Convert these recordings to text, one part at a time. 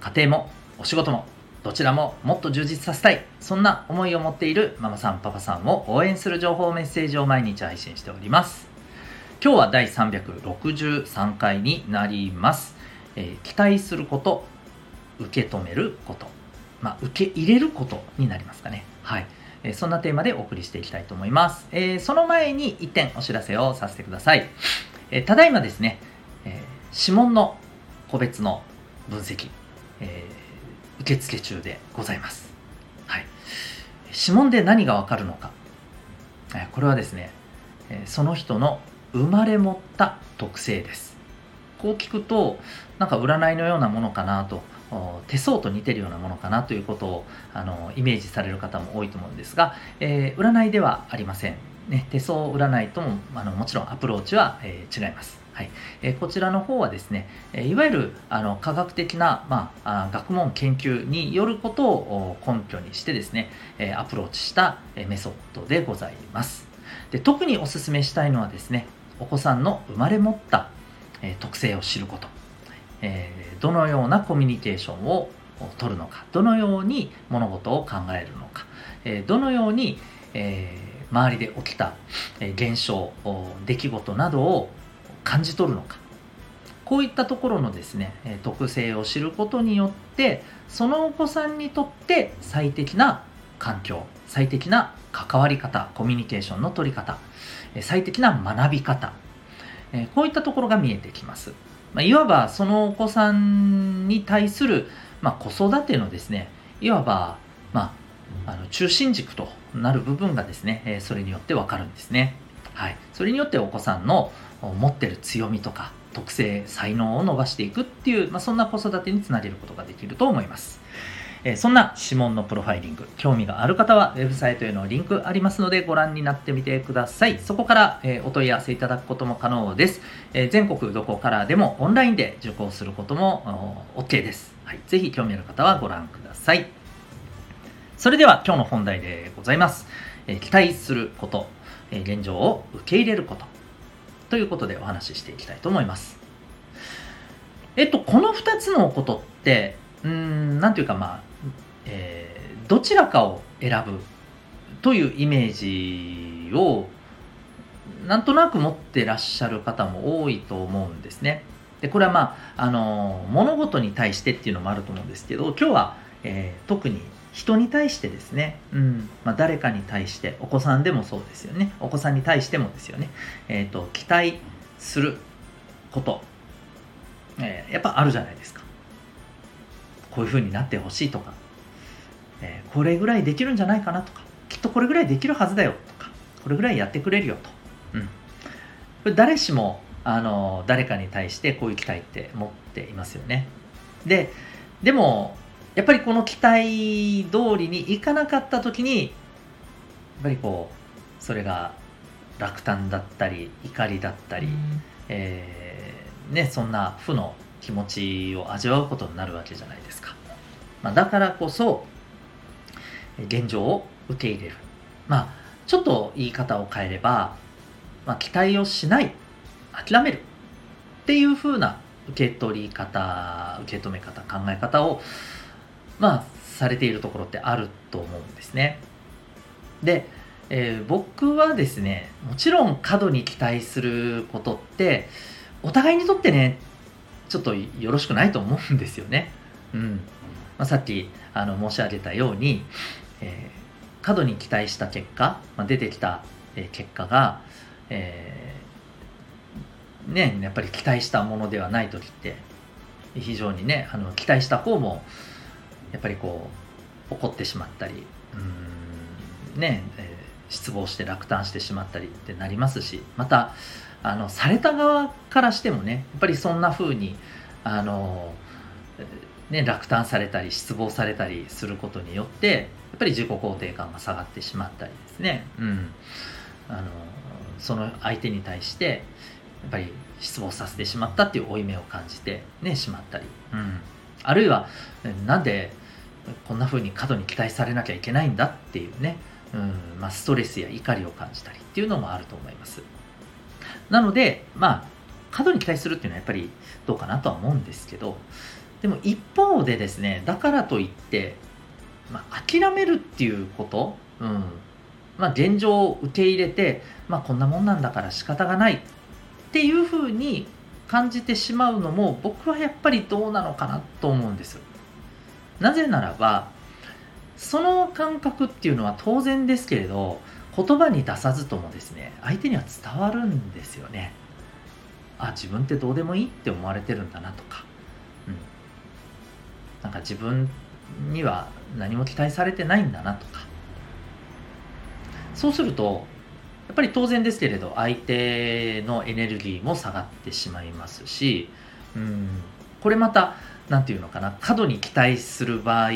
家庭もお仕事もどちらももっと充実させたい。そんな思いを持っているママさんパパさんを応援する情報メッセージを毎日配信しております。今日は第363回になります、えー、期待すること受け止めること。まあ、受け入れることになりますかね。はい。えそんなテーマでお送りしていきたいと思います。えー、その前に1点お知らせをさせてください。え、ただいまですね、え、指紋の個別の分析、えー、受付中でございます。はい。指紋で何がわかるのか。えこれはですね、えその人の生まれ持った特性です。こう聞くと、なんか占いのようなものかなと手相と似てるようなものかなということをあのイメージされる方も多いと思うんですが、えー、占いではありません。ね、手相占いともあのもちろんアプローチは、えー、違います。はいえ、こちらの方はですね、えいわゆるあの科学的な、まあ、学問研究によることを根拠にしてですね、えアプローチしたメソッドでございます。で特にお勧めしたいのはですね、お子さんの生まれ持った、え特性を知ること。え、どのようなコミュニケーションを取るのかどのように物事を考えるのか、え、どのように、え、周りで起きた、え現象出来事などを感じ取るのか。こういったところのですね特性を知ることによってそのお子さんにとって最適な環境最適な関わり方コミュニケーションの取り方最適な学び方こういったところが見えてきます。まあ、いわばそのお子さんに対する、まあ、子育てのですねいわば、まあ、あの中心軸となる部分がですね、それによってわかるんですね。はい、それによってお子さんの持ってる強みとか特性才能を伸ばしていくっていう、まあ、そんな子育てにつなげることができると思います。えそんな指紋のプロファイリング、興味がある方はウェブサイトへのリンクありますのでご覧になってみてください。そこから、えお問い合わせいただくことも可能です。え全国どこからでもオンラインで受講することも OK です。はい、ぜひ興味ある方はご覧ください。それでは今日の本題でございます。え期待すること、え現状を受け入れることということでお話ししていきたいと思います。えっと、この2つのことって、うん、なんていうかまあ、えー、どちらかを選ぶというイメージをなんとなく持ってらっしゃる方も多いと思うんですね。でこれはまあ、あの物事に対してっていうのもあると思うんですけど今日は、えー、特に人に対してですね、うんまあ、誰かに対してお子さんでもそうですよね。お子さんに対してもですよね、えーと、期待すること、えー、やっぱあるじゃないですか。こういうふうになってほしいとか。えー、これぐらいできるんじゃないかなとか。きっとこれぐらいできるはずだよとか。これぐらいやってくれるよと、うん、これ誰しもあの誰かに対してこういう期待って持っていますよね。ででもやっぱりこの期待通りにいかなかった時にやっぱりこうそれが落胆だったり怒りだったり、うん、えー、ね、そんな負の気持ちを味わうことになるわけじゃないですか、まあ、だからこそ現状を受け入れる。まあ、ちょっと言い方を変えれば、まあ、期待をしない、諦める。っていう風な受け取り方、受け止め方、考え方を、まあ、されているところってあると思うんですね。で、えー、僕はですね、もちろん過度に期待することって、お互いにとってね、ちょっとよろしくないと思うんですよね。うん。まあ、さっきあの申し上げたように、えー、過度に期待した結果、まあ、出てきた、え結果が、えー、ね、やっぱり期待したものではない時って非常にねあの期待した方もやっぱりこう怒ってしまったりうんね、えー、失望して落胆してしまったりってなりますしまたあのされた側からしてもねやっぱりそんな風にあのね、落胆されたり失望されたりすることによってやっぱり自己肯定感が下がってしまったりですね、うん、あのその相手に対してやっぱり失望させてしまったっていう負い目を感じて、ね、しまったり、うん、あるいはなんでこんな風に過度に期待されなきゃいけないんだっていうね、うんまあ、ストレスや怒りを感じたりっていうのもあると思います。なのでまあ過度に期待するっていうのはやっぱりどうかなとは思うんですけどでも一方でですねだからといって、まあ、諦めるっていうこと、うんまあ、現状を受け入れて、まあ、こんなもんなんだから仕方がないっていうふうに感じてしまうのも僕はやっぱりどうなのかなと思うんです。なぜならばその感覚っていうのは当然ですけれど言葉に出さずともですね相手には伝わるんですよね。あ自分ってどうでもいいって思われてるんだなとかなんか自分には何も期待されてないんだなとかそうするとやっぱり当然ですけれど相手のエネルギーも下がってしまいますしうんこれまた何て言うのかな過度に期待する場合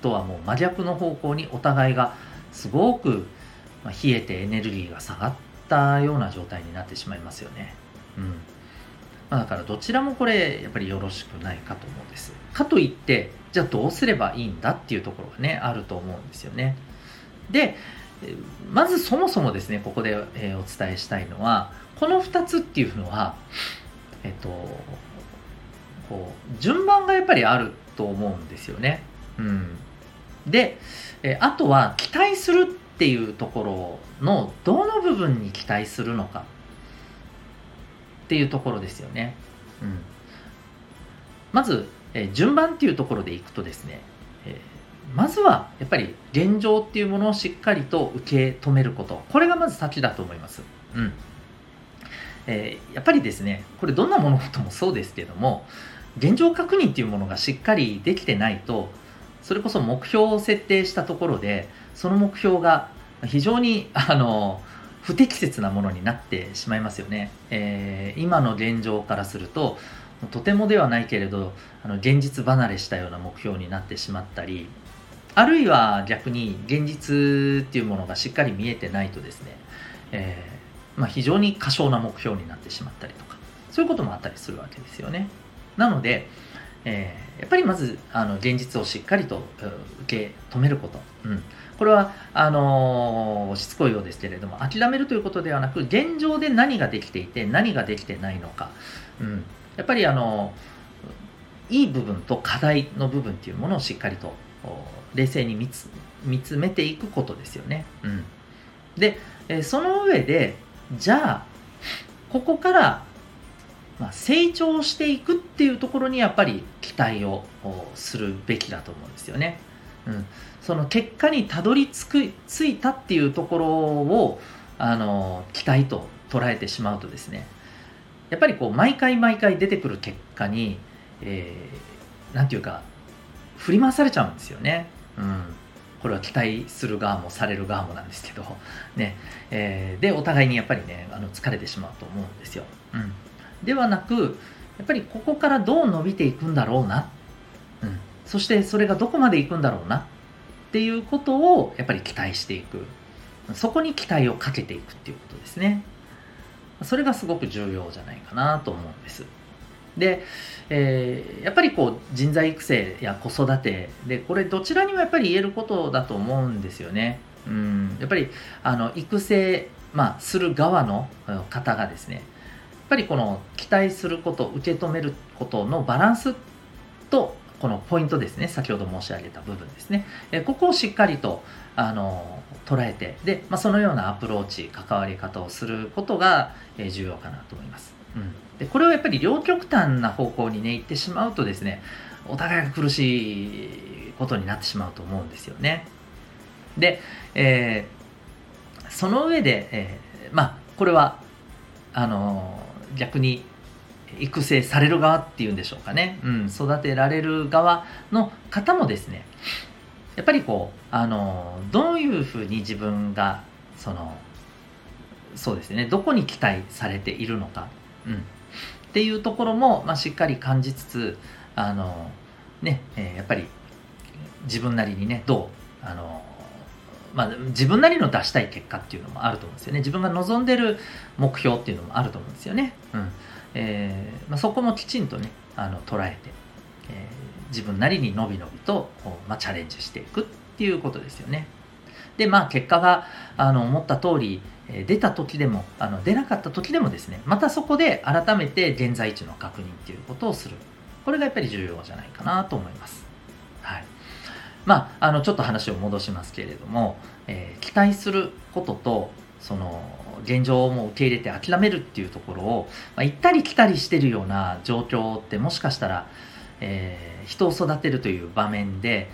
とはもう真逆の方向にお互いがすごく冷えてエネルギーが下がったような状態になってしまいますよね。うんま、だからどちらもこれやっぱりよろしくないかと思うんです。かといってじゃあどうすればいいんだっていうところがねあると思うんですよね。でまずそもそもですねここで、えお伝えしたいのはこの2つっていうのはえっとこう順番がやっぱりあると思うんですよね。うん、で、えあとは期待するっていうところのどの部分に期待するのかっていうところですよね。うん、まず、え、順番っていうところでいくとですね、まずはやっぱり現状っていうものをしっかりと受け止めること。これがまず先だと思います。うん。えー、やっぱりですねこれどんな物事もそうですけども現状確認っていうものがしっかりできてないとそれこそ目標を設定したところでその目標が非常にあの不適切なものになってしまいますよね、えー、今の現状からするととてもではないけれどあの現実離れしたような目標になってしまったりあるいは逆に現実っていうものがしっかり見えてないとですね、えー、まあ、非常に過小な目標になってしまったりとかそういうこともあったりするわけですよね。なので、えー、やっぱりまずあの現実をしっかりと受け止めること、うん。これはあのしつこいようですけれども諦めるということではなく現状で何ができていて何ができてないのか、うん、やっぱりあのいい部分と課題の部分っていうものをしっかりと冷静に見つ見つめていくことですよね。うん、で、えその上でじゃあここから、まあ、成長していくっていうところにやっぱり期待をするべきだと思うんですよね。うん、その結果にたどり着くついたっていうところをあの期待と捉えてしまうとですねやっぱりこう毎回毎回出てくる結果に何、えー、て言うか振り回されちゃうんですよね。うん。これは期待する側もされる側もなんですけど、ね。えー、でお互いにやっぱりねあの疲れてしまうと思うんですよ。うん、ではなくやっぱりここからどう伸びていくんだろうな、うん、そしてそれがどこまで行くんだろうな。っていうことをやっぱり期待していく。そこに期待をかけていくっていうことですね。それがすごく重要じゃないかなと思うんです。で、えー、やっぱりこう人材育成や子育てでこれどちらにもやっぱり言えることだと思うんですよね。うん。やっぱりあの育成、まあ、する側の方がですねやっぱりこの期待すること受け止めることのバランスとこのポイントですね先ほど申し上げた部分ですね、えここをしっかりとあの捉えてで、まあ、そのようなアプローチ関わり方をすることが、え重要かなと思います、でこれをやっぱり両極端な方向にね行ってしまうとですねお互いが苦しいことになってしまうと思うんですよね。で、えー、その上で、えー、まあこれはあの逆に育成される側っていうんでしょうかね、うん、育てられる側の方もですねやっぱりこうあのどういうふうに自分がそのそうですねどこに期待されているのか、うん、っていうところも、まあ、しっかり感じつつあのね、えー、やっぱり自分なりにね、どう、あの、まあ、自分なりの出したい結果っていうのもあると思うんですよね。自分が望んでる目標っていうのもあると思うんですよね。うんえーまあ、そこもきちんとね、あの捉えて、えー、自分なりにのびのびと、まあ、チャレンジしていくっていうことですよね。で、まあ、結果があの思った通り、出た時でもあの出なかった時でもですねまたそこで改めて現在地の確認っていうことをするこれがやっぱり重要じゃないかなと思います。はいまあ、あのちょっと話を戻しますけれども、えー、期待することとその現状をもう受け入れて諦めるっていうところを、まあ、行ったり来たりしてるような状況ってもしかしたら、えー、人を育てるという場面で、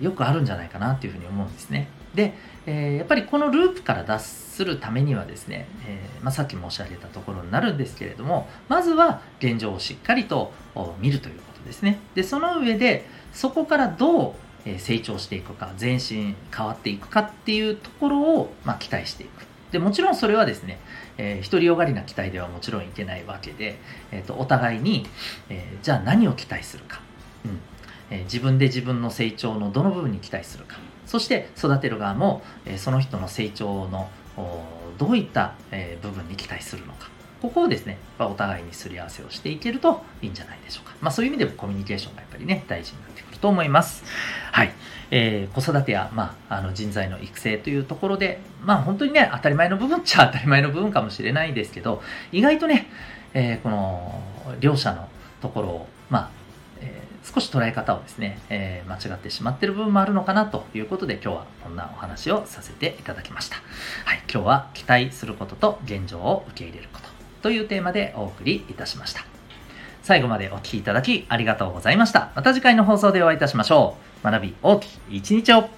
よくあるんじゃないかなっていうふうに思うんですね。で、えー、やっぱりこのループから脱するためにはですね、えまあ、さっき申し上げたところになるんですけれどもまずは現状をしっかりと見るということですね。でその上でそこからどう成長していくか前進変わっていくかっていうところを、まあ、期待していく。でもちろんそれはですね、えー、独りよがりな期待ではもちろんいけないわけで、えーと、お互いに、えー、じゃあ何を期待するか、うん。えー、自分で自分の成長のどの部分に期待するか。そして育てる側も、えー、その人の成長のどういった、えー、部分に期待するのかここをですね、まお互いにすり合わせをしていけるといいんじゃないでしょうか。まあそういう意味でもコミュニケーションがやっぱりね、大事になってくると思います。はい。えー、子育てや、まあ、あの人材の育成というところで、まあ本当にね、当たり前の部分っちゃ 当たり前の部分かもしれないですけど、意外とね、えー、この両者のところを、まあ、少し捉え方をですね、えー、間違ってしまってる部分もあるのかなということで今日はこんなお話をさせていただきました。はい、今日は期待することと現状を受け入れることというテーマでお送りいたしました。最後までお聴きいただきありがとうございました。また次回の放送でお会いいたしましょう。学び大きい一日を